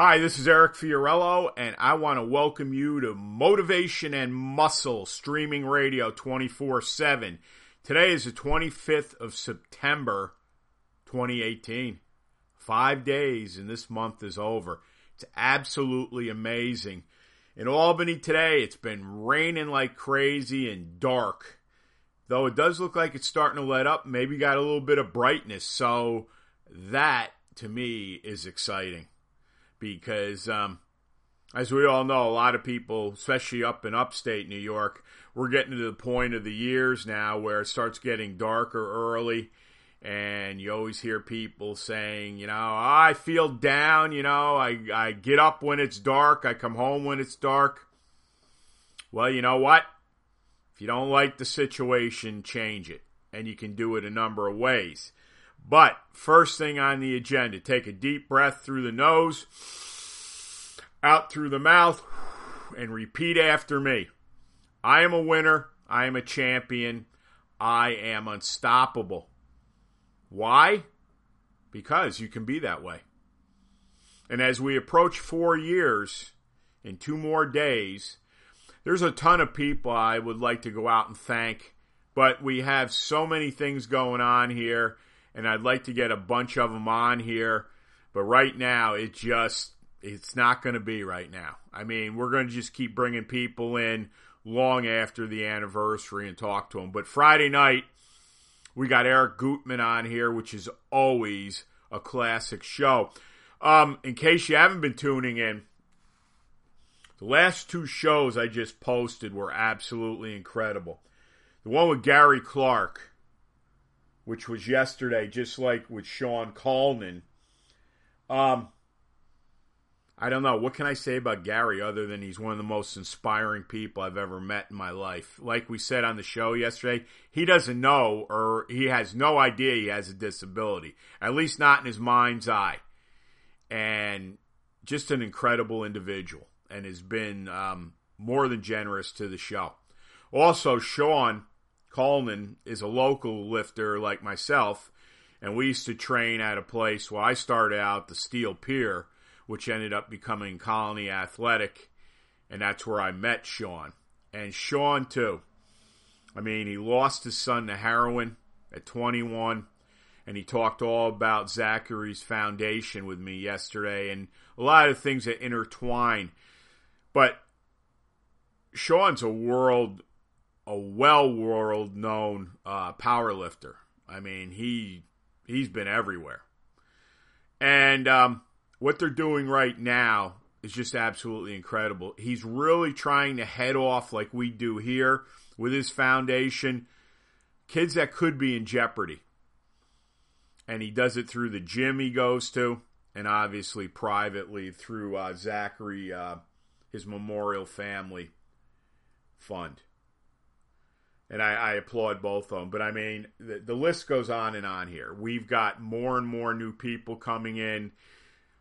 Hi, this is Eric Fiorillo, and I want to welcome you to Motivation and Muscle Streaming Radio 24 7. Today is the 25th of September, 2018. Five days, and this month is over. It's absolutely amazing. In Albany today, it's been raining like crazy and dark. Though it does look like it's starting to let up, maybe got a little bit of brightness. So that, to me, is exciting because, um, as we all know, a lot of people, especially up in upstate New York, we're getting to the point of the years now where it starts getting darker early. And you always hear people saying, you know, I feel down, you know, I, I get up when it's dark, I come home when it's dark. Well, you know what? If you don't like the situation, change it. And you can do it a number of ways. But first thing on the agenda, take a deep breath through the nose, out through the mouth, and repeat after me. I am a winner. I am a champion. I am unstoppable. Why? Because you can be that way. And as we approach four years in two more days, there's a ton of people I would like to go out and thank, but we have so many things going on here and I'd like to get a bunch of them on here. But right now, it just it's not going to be right now. I mean, we're going to just keep bringing people in long after the anniversary and talk to them. But Friday night, we got Eric Gutman on here, which is always a classic show. Um, in case you haven't been tuning in, the last two shows I just posted were absolutely incredible. The one with Gary Clark which was yesterday, just like with Sean Coleman. Um, I don't know. What can I say about Gary other than he's one of the most inspiring people I've ever met in my life? Like we said on the show yesterday, he doesn't know or he has no idea he has a disability, at least not in his mind's eye. And just an incredible individual and has been um, more than generous to the show. Also, Sean Coleman is a local lifter like myself, and we used to train at a place where I started out, the Steel Pier, which ended up becoming Colony Athletic, and that's where I met Sean. And Sean, too. I mean, he lost his son to heroin at 21, and he talked all about Zachary's foundation with me yesterday, and a lot of things that intertwine. But Sean's a world a well world known uh, power lifter. I mean, he he's been everywhere. And um, what they're doing right now is just absolutely incredible. He's really trying to head off like we do here with his foundation, kids that could be in jeopardy. And he does it through the gym he goes to, and obviously privately through uh, Zachary, uh, his Memorial Family Fund and I, I, applaud both of them. But I mean, the, the, list goes on and on here. We've got more and more new people coming in.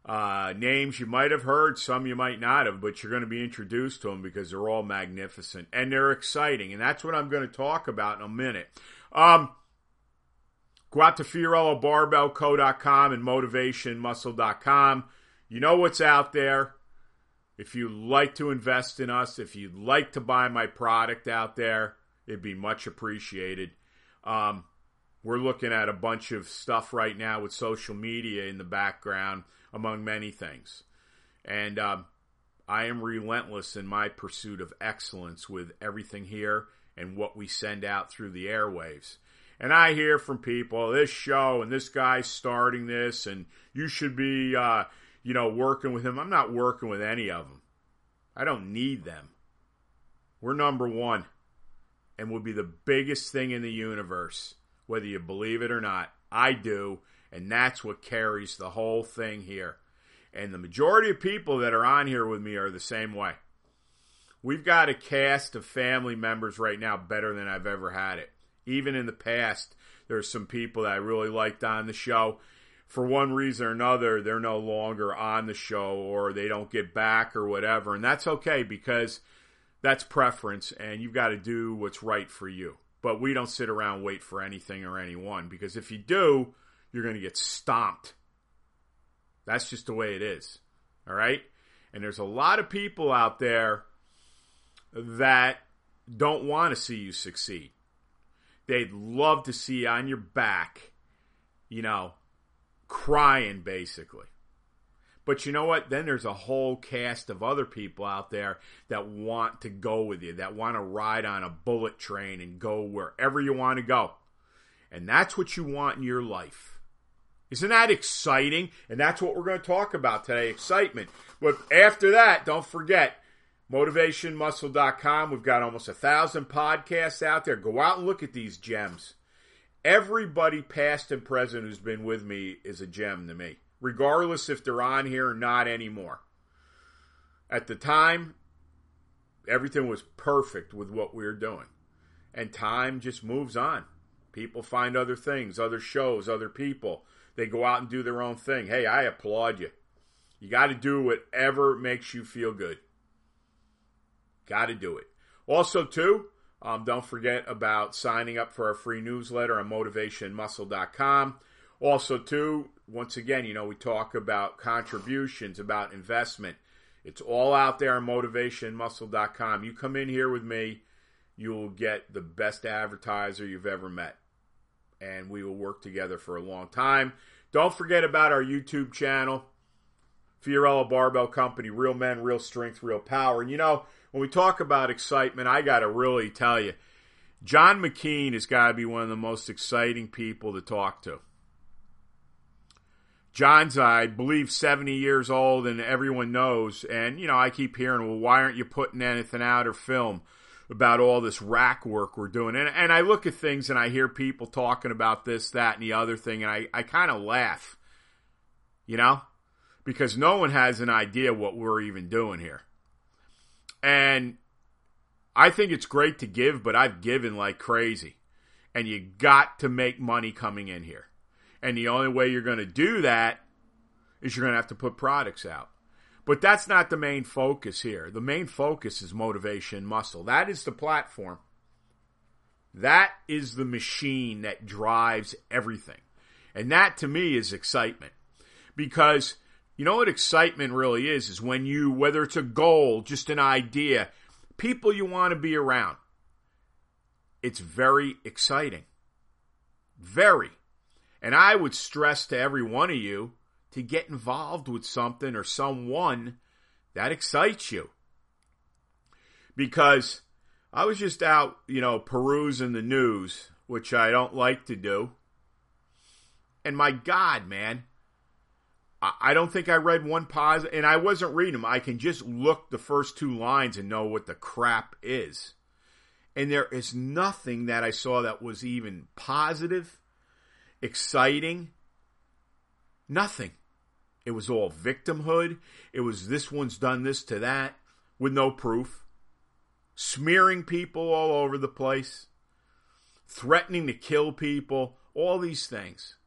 Uh, names you might have heard, some you might not have, but you're going to be introduced to them because they're all magnificent and they're exciting. And that's what I'm going to talk about in a minute. Um, go out to FiorilloBarbellCo.com and MotivationMuscle.com. You know what's out there. If you'd like to invest in us, if you'd like to buy my product out there, It'd be much appreciated. Um, we're looking at a bunch of stuff right now with social media in the background, among many things. And um, I am relentless in my pursuit of excellence with everything here and what we send out through the airwaves. And I hear from people, this show and this guy's starting this, and you should be, uh, you know, working with him. I'm not working with any of them. I don't need them. We're number one and would be the biggest thing in the universe, whether you believe it or not. I do, And that's what carries the whole thing here. And the majority of people that are on here with me are the same way. We've got a cast of family members right now better than I've ever had it. Even in the past, there's some people that I really liked on the show. For one reason or another, they're no longer on the show or they don't get back or whatever. And that's okay because that's preference and you've got to do what's right for you. But we don't sit around wait for anything or anyone because if you do, you're going to get stomped. That's just the way it is. All right? And there's a lot of people out there that don't want to see you succeed. They'd love to see you on your back, you know, crying basically. But you know what? Then there's a whole cast of other people out there that want to go with you, that want to ride on a bullet train and go wherever you want to go. And that's what you want in your life. Isn't that exciting? And that's what we're going to talk about today excitement. But after that, don't forget motivationmuscle.com. We've got almost a thousand podcasts out there. Go out and look at these gems. Everybody, past and present, who's been with me is a gem to me, regardless if they're on here or not anymore. At the time, everything was perfect with what we were doing. And time just moves on. People find other things, other shows, other people. They go out and do their own thing. Hey, I applaud you. You got to do whatever makes you feel good. Got to do it. Also, too, um, don't forget about signing up for our free newsletter on motivationmuscle.com. Also, too, once again, you know, we talk about contributions, about investment. It's all out there on motivationmuscle.com. You come in here with me, you will get the best advertiser you've ever met. And we will work together for a long time. Don't forget about our YouTube channel, Fiorillo Barbell Company, Real Men, Real Strength, Real Power. And you know, when we talk about excitement, I got to really tell you, John McKean has got to be one of the most exciting people to talk to. John's, I believe, 70 years old, and everyone knows. And, you know, I keep hearing, well, why aren't you putting anything out or film about all this rack work we're doing? And, and I look at things and I hear people talking about this, that, and the other thing, and I, I kind of laugh, you know, because no one has an idea what we're even doing here. And I think it's great to give, but I've given like crazy. And you got to make money coming in here. And the only way you're going to do that is you're going to have to put products out. But that's not the main focus here. The main focus is motivation muscle. That is the platform. That is the machine that drives everything. And that to me is excitement. Because you know what excitement really is? Is when you, whether it's a goal, just an idea, people you want to be around. It's very exciting. Very. And I would stress to every one of you to get involved with something or someone that excites you. Because I was just out, you know, perusing the news, which I don't like to do. And my God, man, I don't think I read one positive, and I wasn't reading them. I can just look the first two lines and know what the crap is. And there is nothing that I saw that was even positive, exciting. Nothing. It was all victimhood. It was this one's done this to that with no proof. Smearing people all over the place. Threatening to kill people. All these things.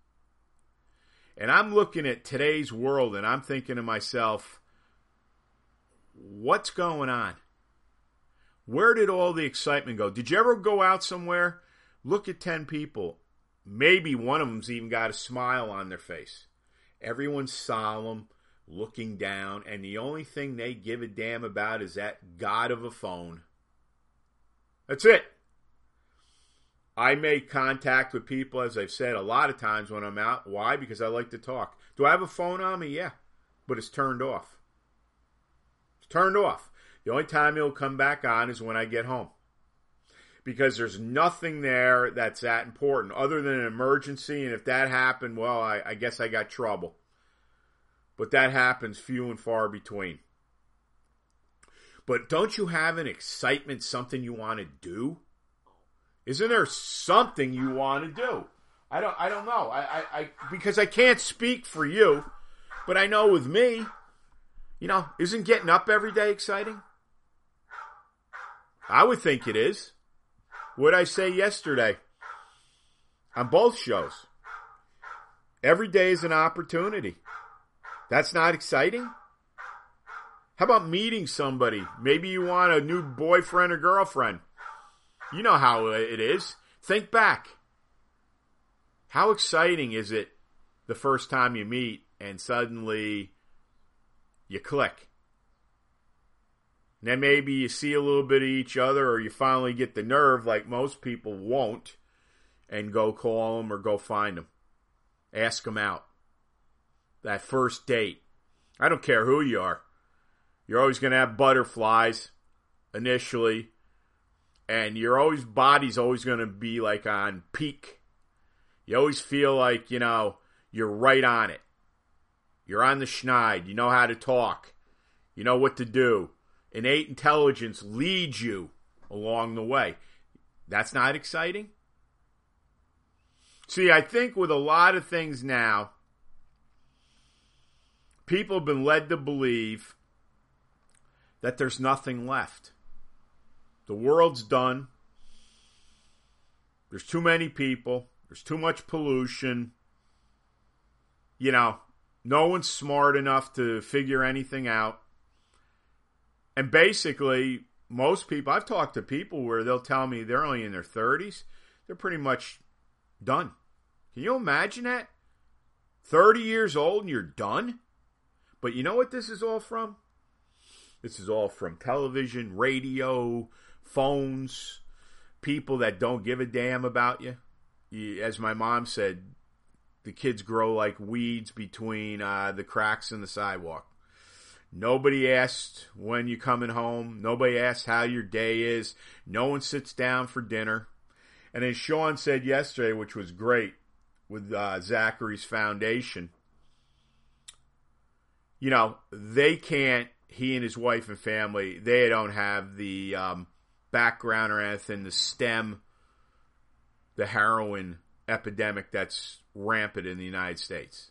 And I'm looking at today's world and I'm thinking to myself, what's going on? Where did all the excitement go? Did you ever go out somewhere? Look at 10 people. Maybe one of them's even got a smile on their face. Everyone's solemn, looking down, and the only thing they give a damn about is that god of a phone. That's it. I make contact with people, as I've said a lot of times when I'm out. Why? Because I like to talk. Do I have a phone on me? Yeah, but it's turned off. It's turned off. The only time it'll come back on is when I get home. Because there's nothing there that's that important other than an emergency. And if that happened, well, I, I guess I got trouble. But that happens few and far between. But don't you have an excitement, something you want to do? Isn't there something you want to do? I don't I don't know. I, I, I because I can't speak for you, but I know with me, you know, isn't getting up every day exciting? I would think it is. What I say yesterday on both shows. Every day is an opportunity. That's not exciting? How about meeting somebody? Maybe you want a new boyfriend or girlfriend. You know how it is. Think back. How exciting is it the first time you meet and suddenly you click? Then maybe you see a little bit of each other or you finally get the nerve, like most people won't, and go call them or go find them. Ask them out. That first date. I don't care who you are. You're always going to have butterflies initially, and your always body's always going to be like on peak you always feel like, you know, you're right on it. You're on the schneid. You know how to talk. You know what to do. Innate intelligence leads you along the way. That's not exciting? See, I think with a lot of things now, people have been led to believe that there's nothing left. The world's done. There's too many people. There's too much pollution. You know, no one's smart enough to figure anything out. And basically, most people, I've talked to people where they'll tell me they're only in their 30s, they're pretty much done. Can you imagine that? 30 years old and you're done? But you know what this is all from? This is all from television, radio, phones, people that don't give a damn about you as my mom said, the kids grow like weeds between uh, the cracks in the sidewalk. Nobody asks when you're coming home. Nobody asks how your day is. No one sits down for dinner. And as Sean said yesterday, which was great with uh, Zachary's foundation, you know, they can't, he and his wife and family, they don't have the um, background or anything, the STEM the heroin epidemic that's rampant in the United States.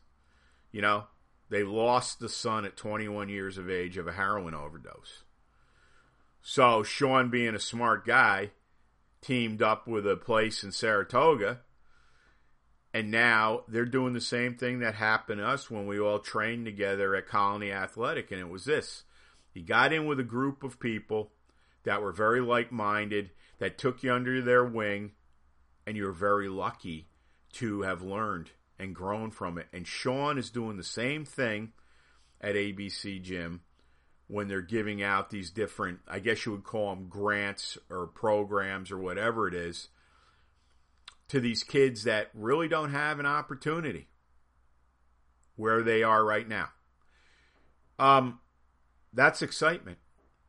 You know, they lost the son at 21 years of age of a heroin overdose. So Sean, being a smart guy, teamed up with a place in Saratoga. And now they're doing the same thing that happened to us when we all trained together at Colony Athletic. And it was this he got in with a group of people that were very like minded, that took you under their wing, and you're very lucky to have learned and grown from it. And Sean is doing the same thing at ABC Gym when they're giving out these different, I guess you would call them grants or programs or whatever it is, to these kids that really don't have an opportunity where they are right now. Um, that's excitement.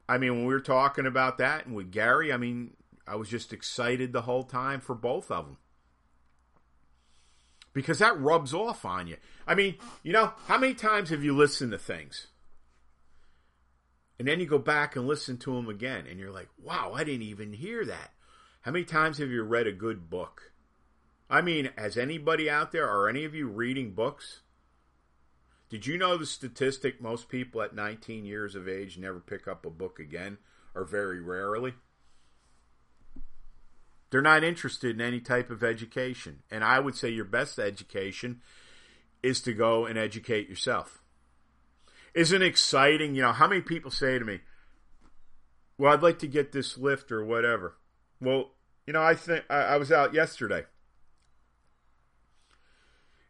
I mean, when we were talking about that and with Gary, I mean, I was just excited the whole time for both of them. Because that rubs off on you. I mean, you know, how many times have you listened to things? And then you go back and listen to them again, and you're like, wow, I didn't even hear that. How many times have you read a good book? I mean, has anybody out there, are any of you reading books? Did you know the statistic most people at 19 years of age never pick up a book again, or very rarely? They're not interested in any type of education. And I would say your best education is to go and educate yourself. Isn't exciting? You know, how many people say to me, well, I'd like to get this lift or whatever. Well, you know, I think I, I was out yesterday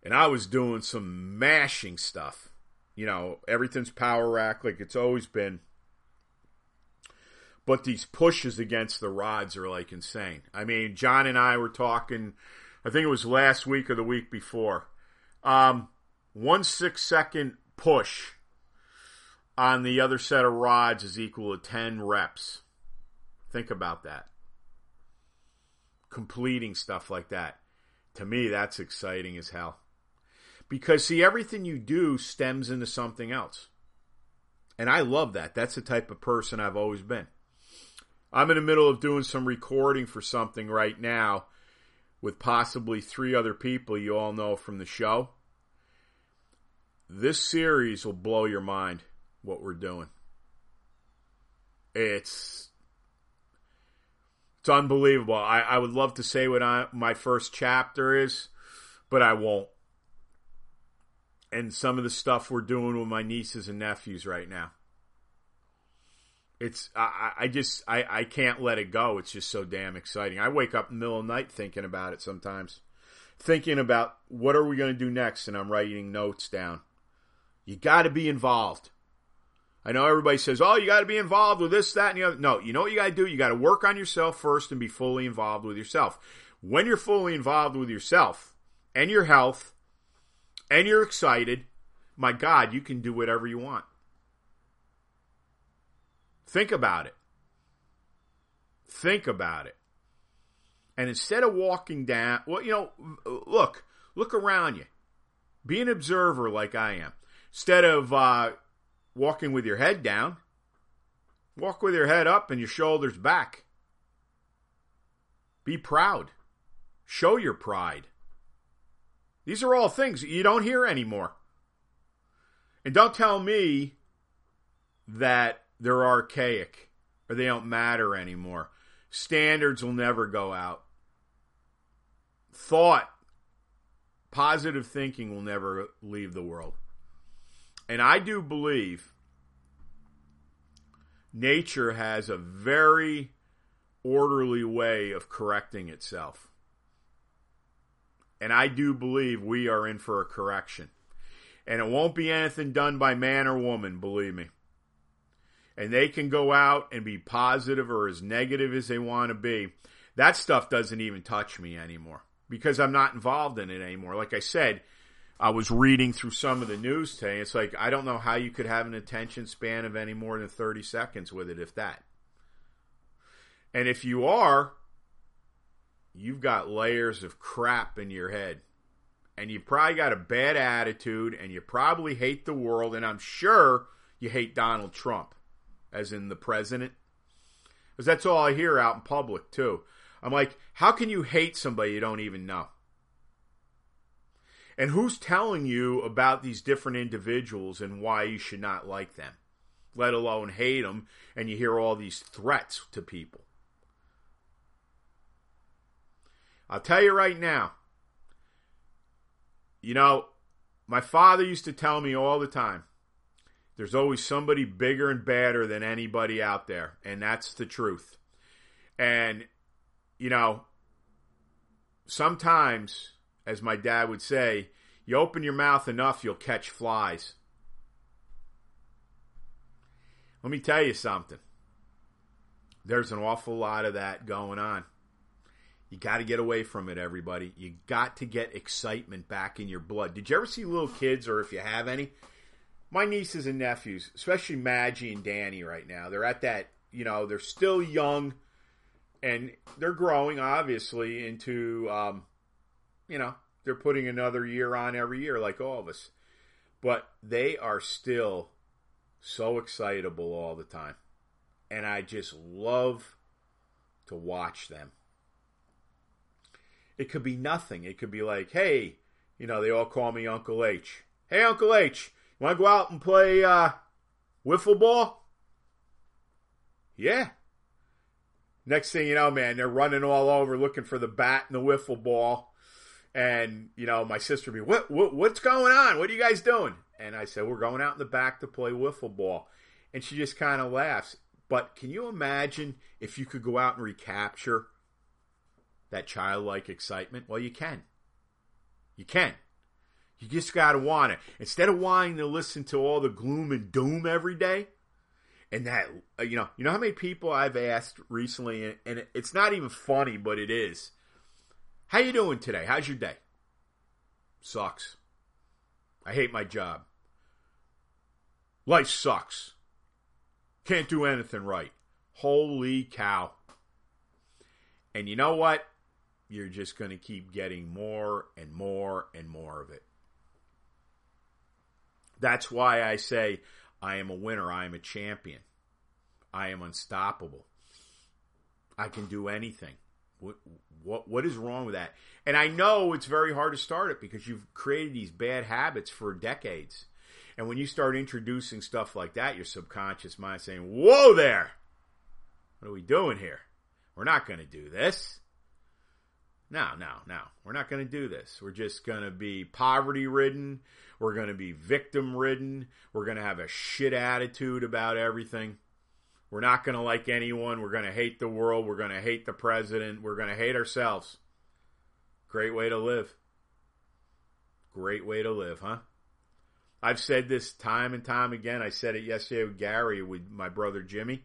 and I was doing some mashing stuff. You know, everything's power rack like it's always been. But these pushes against the rods are like insane. I mean, John and I were talking, I think it was last week or the week before. Um, one six second push on the other set of rods is equal to 10 reps. Think about that. Completing stuff like that. To me, that's exciting as hell. Because, see, everything you do stems into something else. And I love that. That's the type of person I've always been. I'm in the middle of doing some recording for something right now with possibly three other people you all know from the show. This series will blow your mind what we're doing. It's it's unbelievable. I, I would love to say what I, my first chapter is, but I won't. And some of the stuff we're doing with my nieces and nephews right now. It's I, I just I, I can't let it go. It's just so damn exciting. I wake up in the middle of the night thinking about it sometimes. Thinking about what are we going to do next and I'm writing notes down. You got to be involved. I know everybody says, "Oh, you got to be involved with this, that, and the other." No, you know what you got to do. You got to work on yourself first and be fully involved with yourself. When you're fully involved with yourself and your health, and you're excited, my God, you can do whatever you want. Think about it. Think about it. And instead of walking down, well, you know, look, look around you. Be an observer like I am. Instead of uh, walking with your head down. Walk with your head up and your shoulders back. Be proud. Show your pride. These are all things you don't hear anymore. And don't tell me that they're archaic or they don't matter anymore. Standards will never go out. Thought, positive thinking will never leave the world. And I do believe nature has a very orderly way of correcting itself. And I do believe we are in for a correction. And it won't be anything done by man or woman, believe me. And they can go out and be positive or as negative as they want to be. That stuff doesn't even touch me anymore because I'm not involved in it anymore. Like I said, I was reading through some of the news today. It's like I don't know how you could have an attention span of any more than 30 seconds with it, if that. And if you are, you've got layers of crap in your head. And you've probably got a bad attitude and you probably hate the world. And I'm sure you hate Donald Trump, as in the president. Because that's all I hear out in public, too. I'm like, how can you hate somebody you don't even know? And who's telling you about these different individuals and why you should not like them, let alone hate them? And you hear all these threats to people. I'll tell you right now, you know, my father used to tell me all the time there's always somebody bigger and badder than anybody out there, and that's the truth. And, you know, sometimes as my dad would say, you open your mouth enough, you'll catch flies. Let me tell you something. There's an awful lot of that going on. You got to get away from it, everybody. You got to get excitement back in your blood. Did you ever see little kids, or if you have any? My nieces and nephews, especially Maggie and Danny, right now, they're at that, you know, they're still young and they're growing, obviously, into um, you know, they're putting another year on every year, like all of us. But they are still so excitable all the time. And I just love to watch them. It could be nothing. It could be like, hey, you know, they all call me Uncle H. Hey, Uncle H, want to go out and play uh, wiffle ball? Yeah. Next thing you know, man, they're running all over looking for the bat and the wiffle ball and you know, my sister be, what, what, what's going on? What are you guys doing? And I said, we're going out in the back to play wiffle ball. And she just kind of laughs. But can you imagine if you could go out and recapture that childlike excitement? Well, you can. You can. You just got to want it. Instead of wanting to listen to all the gloom and doom every day, and that, uh, you know, you know how many people I've asked recently, and it's not even funny, but it is how you doing today? How's your day? Sucks. I hate my job. Life sucks. Can't do anything right. Holy cow. And you know what? You're just going to keep getting more and more and more of it. That's why I say I am a winner. I am a champion. I am unstoppable. I can do anything What what what is wrong with that? And I know it's very hard to start it because you've created these bad habits for decades. And when you start introducing stuff like that, your subconscious mind saying, "Whoa there. What are we doing here? We're not going to do this." No, no, no. We're not going to do this. We're just going to be poverty ridden. We're going to be victim ridden. We're going to have a shit attitude about everything. We're not going to like anyone. We're going to hate the world. We're going to hate the president. We're going to hate ourselves. Great way to live. Great way to live, huh? I've said this time and time again. I said it yesterday with Gary, with my brother Jimmy.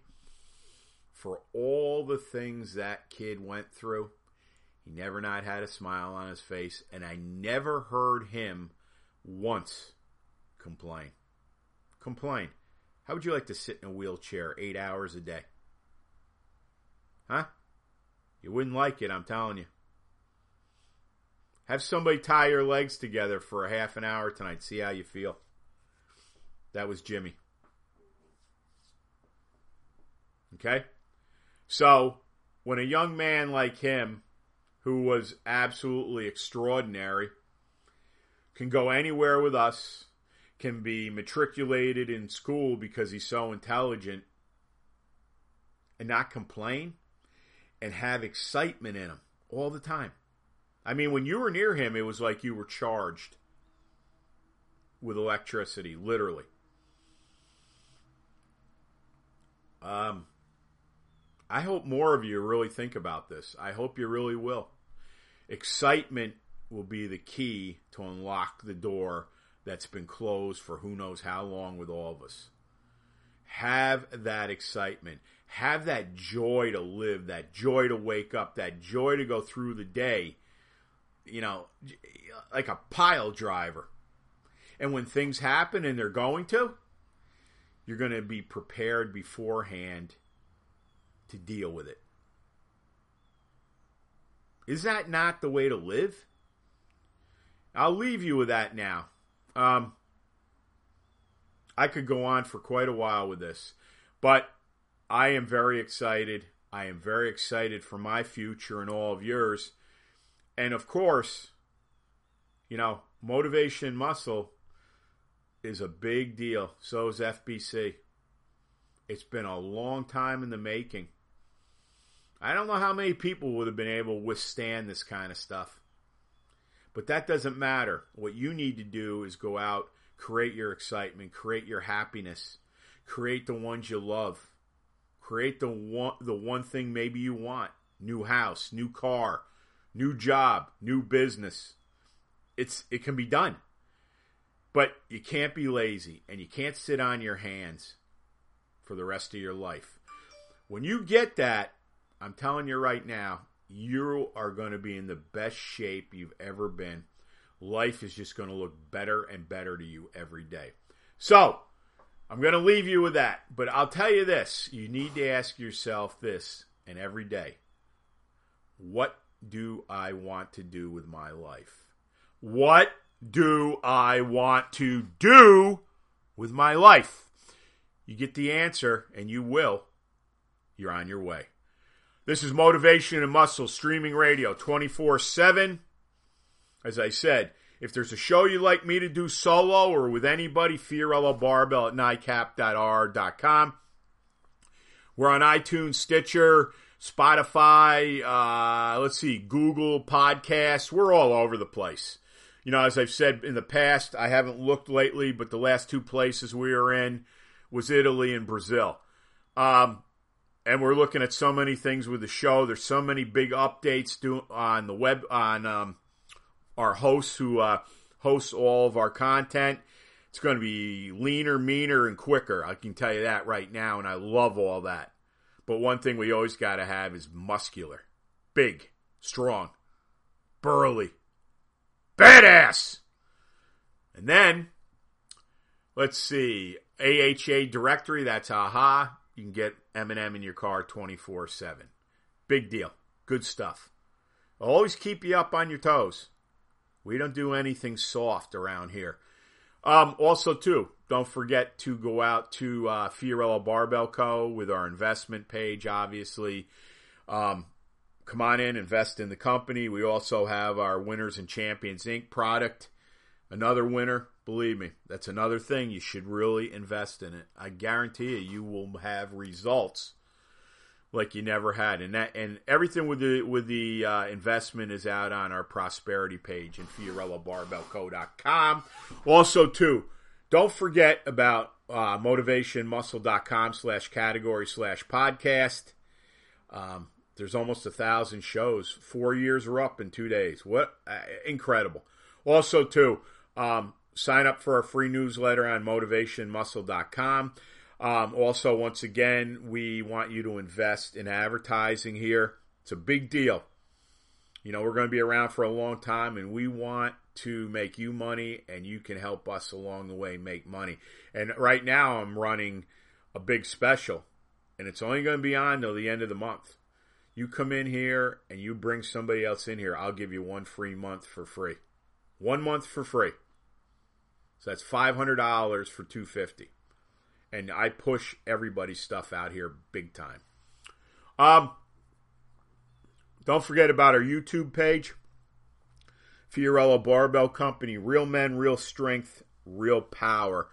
For all the things that kid went through, he never not had a smile on his face, and I never heard him once complain. Complain. How would you like to sit in a wheelchair eight hours a day? Huh? You wouldn't like it, I'm telling you. Have somebody tie your legs together for a half an hour tonight. See how you feel. That was Jimmy. Okay? So, when a young man like him who was absolutely extraordinary, can go anywhere with us, can be matriculated in school because he's so intelligent, and not complain and have excitement in him all the time. I mean, when you were near him, it was like you were charged with electricity, literally. Um, I hope more of you really think about this. I hope you really will excitement will be the key to unlock the door that's been closed for who knows how long with all of us. Have that excitement. Have that joy to live, that joy to wake up, that joy to go through the day, you know, like a pile driver. And when things happen and they're going to, you're going to be prepared beforehand to deal with it. Is that not the way to live? I'll leave you with that now. Um, I could go on for quite a while with this, but I am very excited. I am very excited for my future and all of yours. And of course, you know, motivation muscle is a big deal. So is FBC. It's been a long time in the making. I don't know how many people would have been able to withstand this kind of stuff. But that doesn't matter. What you need to do is go out, create your excitement, create your happiness, create the ones you love. Create the one the one thing maybe you want. New house, new car, new job, new business. It's it can be done. But you can't be lazy and you can't sit on your hands for the rest of your life. When you get that, I'm telling you right now, you are going to be in the best shape you've ever been. Life is just going to look better and better to you every day. So, I'm going to leave you with that. But I'll tell you this you need to ask yourself this, and every day what do I want to do with my life? What do I want to do with my life? You get the answer, and you will. You're on your way. This is Motivation and Muscle streaming radio 24 7. As I said, if there's a show you'd like me to do solo or with anybody, Fiorillo Barbell at NICAP.R.com. We're on iTunes, Stitcher, Spotify, uh, let's see, Google Podcasts. We're all over the place. You know, as I've said in the past, I haven't looked lately, but the last two places we were in was Italy and Brazil. Um, and we're looking at so many things with the show. There's so many big updates do, on the web on um, our hosts who uh, hosts all of our content. It's going to be leaner, meaner, and quicker. I can tell you that right now, and I love all that. But one thing we always got to have is muscular, big, strong, burly, badass. And then, let's see, AHA directory. That's aha. You can get M&M in your car 24/7. Big deal. Good stuff. Always keep you up on your toes. We don't do anything soft around here. Um, also, too, don't forget to go out to uh, Fiorillo Barbell Co. with our investment page, obviously. Um, come on in, invest in the company. We also have our Winners and Champions Inc. product. Another winner, believe me, that's another thing you should really invest in it. I guarantee you, you will have results like you never had, and that and everything with the with the uh, investment is out on our prosperity page in FiorilloBarbellCo.com. Also, too, don't forget about uh, motivationmuscle.com slash category slash podcast. Um, there's almost a thousand shows. Four years are up in two days. What uh, incredible! Also, too, um, sign up for our free newsletter on motivationmuscle.com. Um, also, once again, we want you to invest in advertising here. It's a big deal. You know, we're going to be around for a long time, and we want to make you money, and you can help us along the way make money. And right now, I'm running a big special, and it's only going to be on till the end of the month. You come in here and you bring somebody else in here, I'll give you one free month for free. One month for free. So that's five hundred dollars for two fifty, and I push everybody's stuff out here big time. Um, don't forget about our YouTube page, Fiorillo Barbell Company. Real men, real strength, real power.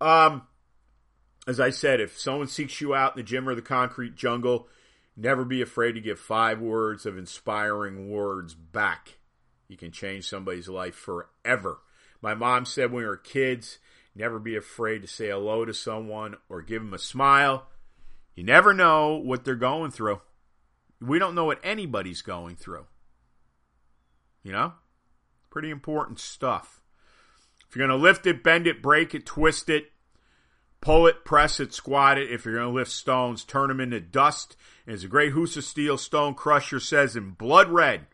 Um, as I said, if someone seeks you out in the gym or the concrete jungle, never be afraid to give five words of inspiring words back. You can change somebody's life forever. My mom said when we were kids, never be afraid to say hello to someone or give them a smile. You never know what they're going through. We don't know what anybody's going through. You know? Pretty important stuff. If you're going to lift it, bend it, break it, twist it, pull it, press it, squat it. If you're going to lift stones, turn them into dust. And as a great Husa Steel Stone Crusher says in blood red,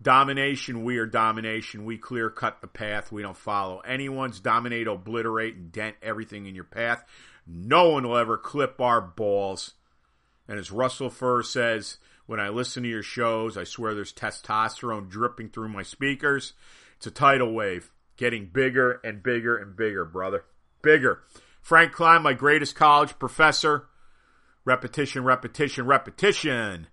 Domination, we are domination. We clear cut the path. We don't follow anyone's. Dominate, obliterate, and dent everything in your path. No one will ever clip our balls. And as Russell Furr says, when I listen to your shows, I swear there's testosterone dripping through my speakers. It's a tidal wave, getting bigger and bigger and bigger, brother. Bigger. Frank Klein, my greatest college professor. Repetition, repetition, repetition.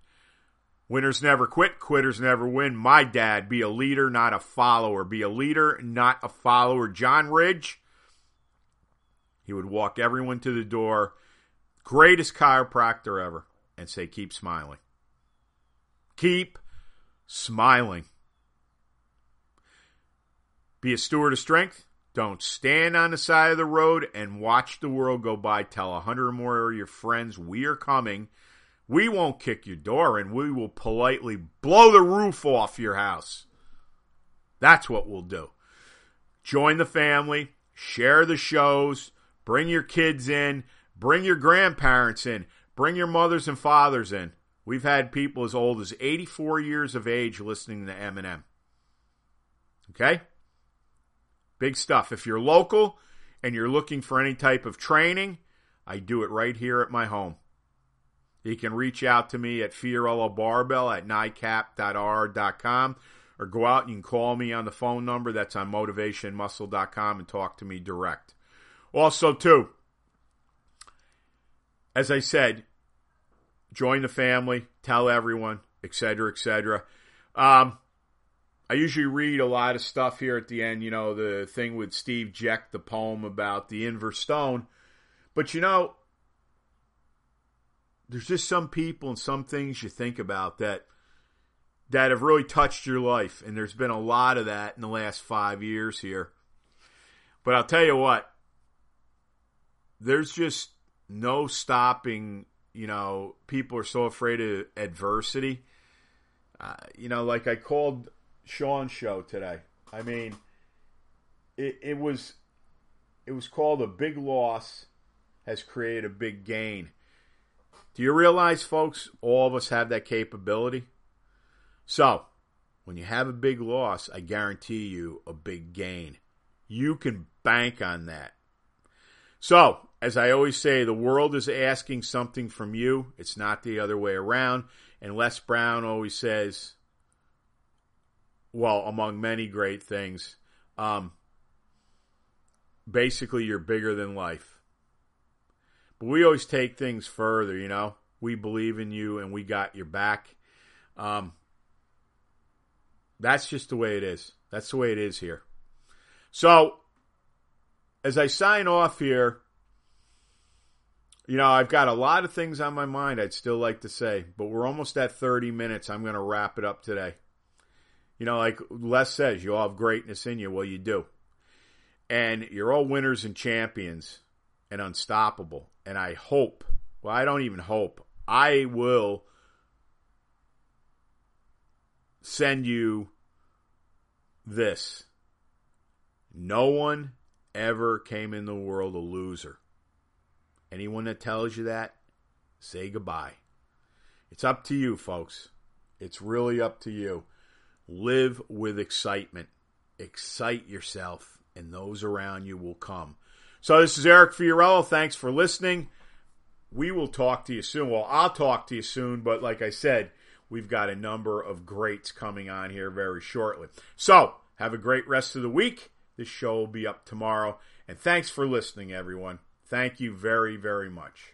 Winners never quit, quitters never win. My dad, be a leader, not a follower. Be a leader, not a follower. John Ridge, he would walk everyone to the door, greatest chiropractor ever, and say, keep smiling. Keep smiling. Be a steward of strength. Don't stand on the side of the road and watch the world go by. Tell a hundred or more of your friends we are coming we won't kick your door in. We will politely blow the roof off your house. That's what we'll do. Join the family, share the shows, bring your kids in, bring your grandparents in, bring your mothers and fathers in. We've had people as old as 84 years of age listening to M&M. Okay? Big stuff. If you're local and you're looking for any type of training, I do it right here at my home. You can reach out to me at Fiorillo Barbell at NICAP.R.com or go out and you can call me on the phone number that's on motivationmuscle.com and talk to me direct. Also, too, as I said, join the family, tell everyone, etc., etc. Um, I usually read a lot of stuff here at the end, you know, the thing with Steve Jeck, the poem about the Inver stone. But you know, there's just some people and some things you think about that that have really touched your life, and there's been a lot of that in the last five years here. But I'll tell you what, there's just no stopping. You know, people are so afraid of adversity. Uh, you know, like I called Sean's show today. I mean, it, it was it was called a big loss has created a big gain. Do you realize, folks, all of us have that capability? So, when you have a big loss, I guarantee you a big gain. You can bank on that. So, as I always say, the world is asking something from you. It's not the other way around. And Les Brown always says, well, among many great things, um, basically, you're bigger than life. We always take things further, you know. We believe in you and we got your back. Um, that's just the way it is. That's the way it is here. So, as I sign off here, you know, I've got a lot of things on my mind I'd still like to say, but we're almost at 30 minutes. I'm going to wrap it up today. You know, like Les says, you all have greatness in you. Well, you do. And you're all winners and champions and unstoppable. And I hope, well, I don't even hope, I will send you this. No one ever came in the world a loser. Anyone that tells you that, say goodbye. It's up to you, folks. It's really up to you. Live with excitement. Excite yourself, and those around you will come. So, this is Eric Fiorillo. Thanks for listening. We will talk to you soon. Well, I'll talk to you soon, but like I said, we've got a number of greats coming on here very shortly. So, have a great rest of the week. This show will be up tomorrow. And thanks for listening, everyone. Thank you very, very much.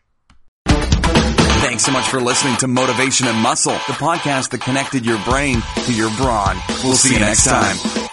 Thanks so much for listening to Motivation and Muscle, the podcast that connected your brain to your brawn. We'll see you next time.